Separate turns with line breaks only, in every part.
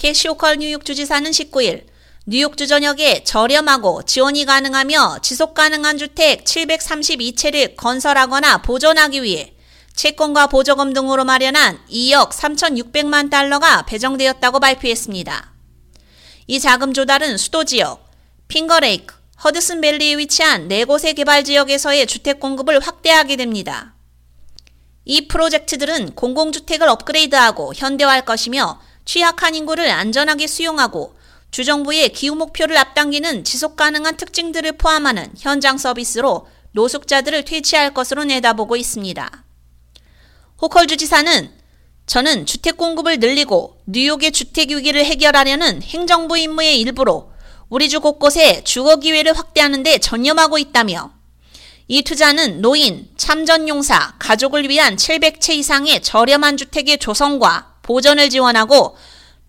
캐시 호컬 뉴욕 주지사는 19일 뉴욕주 전역에 저렴하고 지원이 가능하며 지속 가능한 주택 732채를 건설하거나 보존하기 위해 채권과 보조금 등으로 마련한 2억 3,600만 달러가 배정되었다고 발표했습니다. 이 자금 조달은 수도 지역, 핑거레이크, 허드슨밸리에 위치한 네 곳의 개발 지역에서의 주택 공급을 확대하게 됩니다. 이 프로젝트들은 공공주택을 업그레이드하고 현대화할 것이며 취약한 인구를 안전하게 수용하고 주정부의 기후 목표를 앞당기는 지속 가능한 특징들을 포함하는 현장 서비스로 노숙자들을 퇴치할 것으로 내다보고 있습니다. 호컬 주지사는 저는 주택 공급을 늘리고 뉴욕의 주택 위기를 해결하려는 행정부 임무의 일부로 우리 주 곳곳에 주거 기회를 확대하는 데 전념하고 있다며 이 투자는 노인, 참전용사, 가족을 위한 700채 이상의 저렴한 주택의 조성과 보전을 지원하고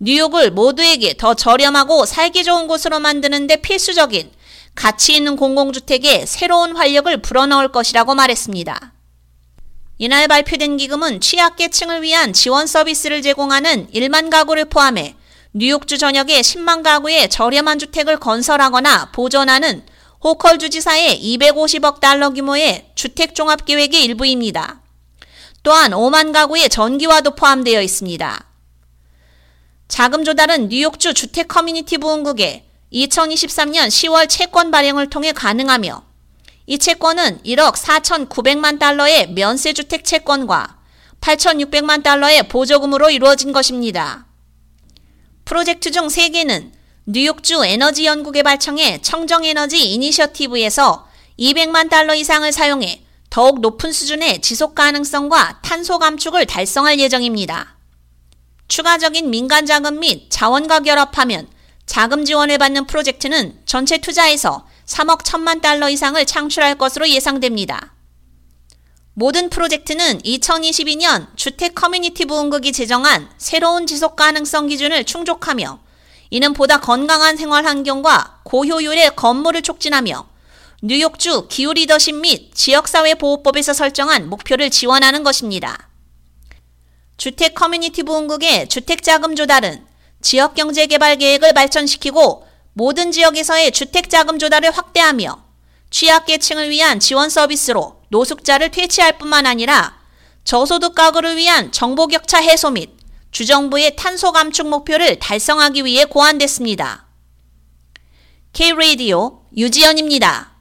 뉴욕을 모두에게 더 저렴하고 살기 좋은 곳으로 만드는데 필수적인 가치 있는 공공주택에 새로운 활력을 불어넣을 것이라고 말했습니다. 이날 발표된 기금은 취약계층을 위한 지원 서비스를 제공하는 1만 가구를 포함해 뉴욕주 전역에 10만 가구의 저렴한 주택을 건설하거나 보존하는 호컬 주지사의 250억 달러 규모의 주택종합계획의 일부입니다. 또한 5만 가구의 전기화도 포함되어 있습니다. 자금 조달은 뉴욕주 주택 커뮤니티 부흥국의 2023년 10월 채권 발행을 통해 가능하며 이 채권은 1억 4,900만 달러의 면세주택 채권과 8,600만 달러의 보조금으로 이루어진 것입니다. 프로젝트 중 3개는 뉴욕주 에너지 연구 개발청의 청정 에너지 이니셔티브에서 200만 달러 이상을 사용해 더욱 높은 수준의 지속 가능성과 탄소 감축을 달성할 예정입니다. 추가적인 민간 자금 및 자원과 결합하면 자금 지원을 받는 프로젝트는 전체 투자에서 3억 1천만 달러 이상을 창출할 것으로 예상됩니다. 모든 프로젝트는 2022년 주택 커뮤니티 부흥국이 제정한 새로운 지속 가능성 기준을 충족하며 이는 보다 건강한 생활 환경과 고효율의 건물을 촉진하며 뉴욕주 기후 리더십 및 지역사회 보호법에서 설정한 목표를 지원하는 것입니다. 주택 커뮤니티 부흥국의 주택 자금 조달은 지역 경제 개발 계획을 발전시키고 모든 지역에서의 주택 자금 조달을 확대하며 취약계층을 위한 지원 서비스로 노숙자를 퇴치할 뿐만 아니라 저소득 가구를 위한 정보 격차 해소 및 주정부의 탄소 감축 목표를 달성하기 위해 고안됐습니다. K-Radio 유지연입니다.